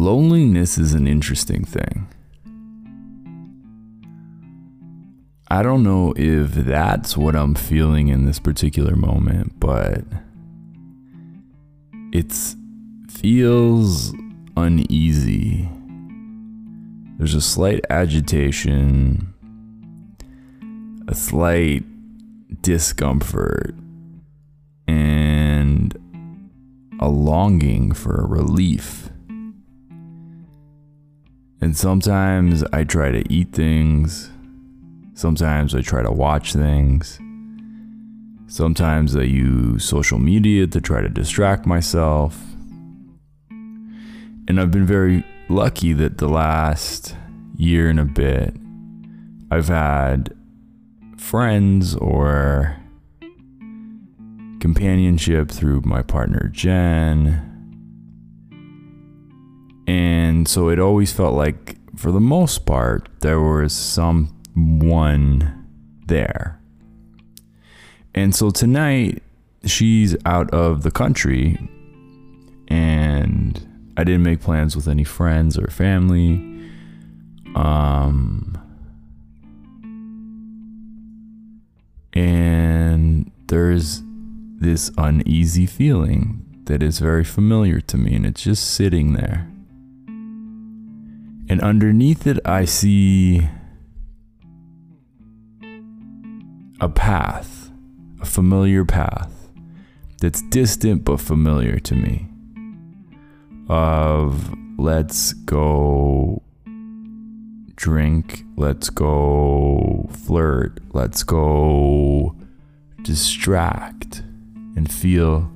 loneliness is an interesting thing. I don't know if that's what I'm feeling in this particular moment, but it feels uneasy. There's a slight agitation, a slight discomfort, and a longing for relief. And sometimes I try to eat things. Sometimes I try to watch things. Sometimes I use social media to try to distract myself. And I've been very lucky that the last year and a bit, I've had friends or companionship through my partner Jen. And so it always felt like, for the most part, there was someone there. And so tonight, she's out of the country, and I didn't make plans with any friends or family. Um, and there's this uneasy feeling that is very familiar to me, and it's just sitting there. And underneath it, I see a path, a familiar path that's distant but familiar to me. Of let's go drink, let's go flirt, let's go distract and feel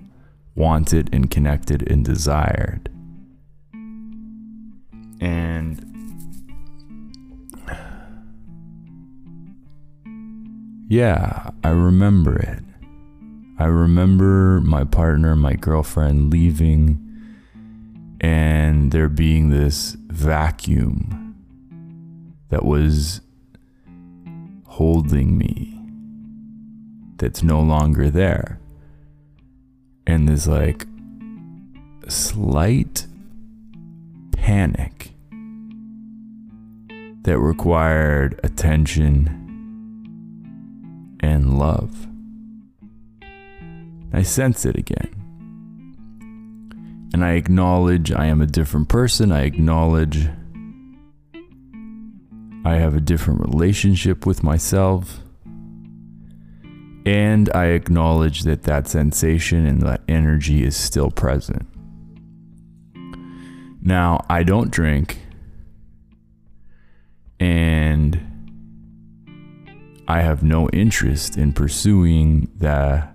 wanted and connected and desired. And yeah, I remember it. I remember my partner, my girlfriend leaving, and there being this vacuum that was holding me that's no longer there. And there's like slight panic that required attention and love. I sense it again. And I acknowledge I am a different person. I acknowledge I have a different relationship with myself. And I acknowledge that that sensation and that energy is still present. Now, I don't drink. I have no interest in pursuing the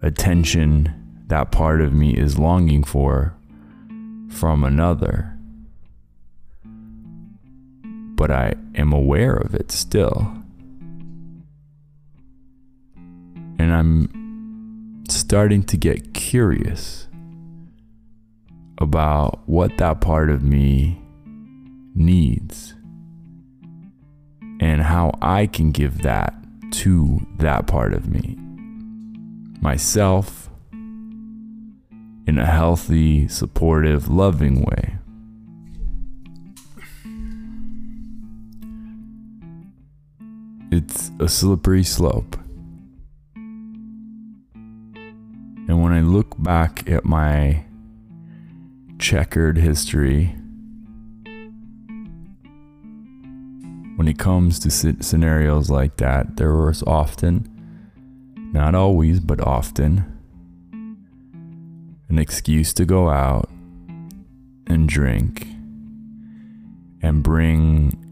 attention that part of me is longing for from another but I am aware of it still. And I'm starting to get curious about what that part of me needs how I can give that to that part of me. Myself in a healthy, supportive, loving way. it's a slippery slope. And when I look back at my checkered history, when it comes to scenarios like that, there was often, not always, but often, an excuse to go out and drink and bring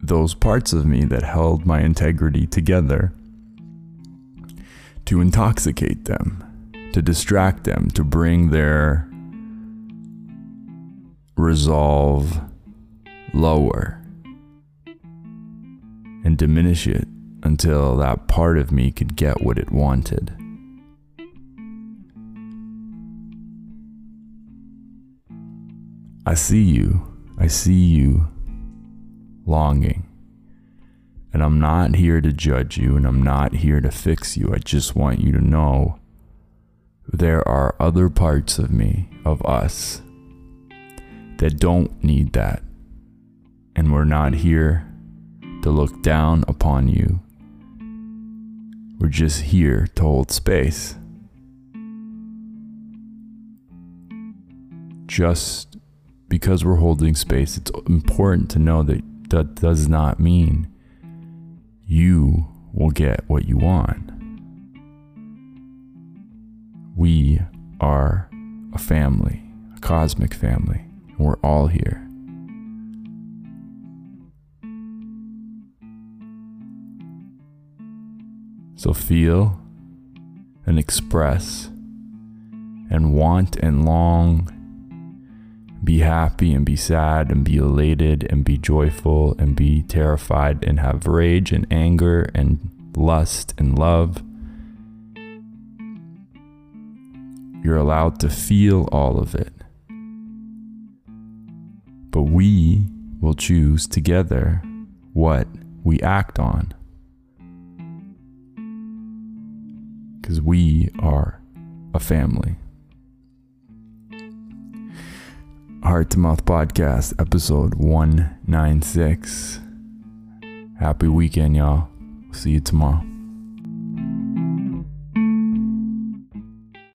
those parts of me that held my integrity together, to intoxicate them, to distract them, to bring their resolve lower and diminish it until that part of me could get what it wanted. I see you. I see you longing. And I'm not here to judge you and I'm not here to fix you. I just want you to know there are other parts of me, of us, that don't need that. And we're not here to look down upon you. We're just here to hold space. Just because we're holding space, it's important to know that that does not mean you will get what you want. We are a family, a cosmic family, and we're all here. So feel and express and want and long. Be happy and be sad and be elated and be joyful and be terrified and have rage and anger and lust and love. You're allowed to feel all of it. But we will choose together what we act on. Because we are a family. Heart to Mouth Podcast, episode 196. Happy weekend, y'all. See you tomorrow.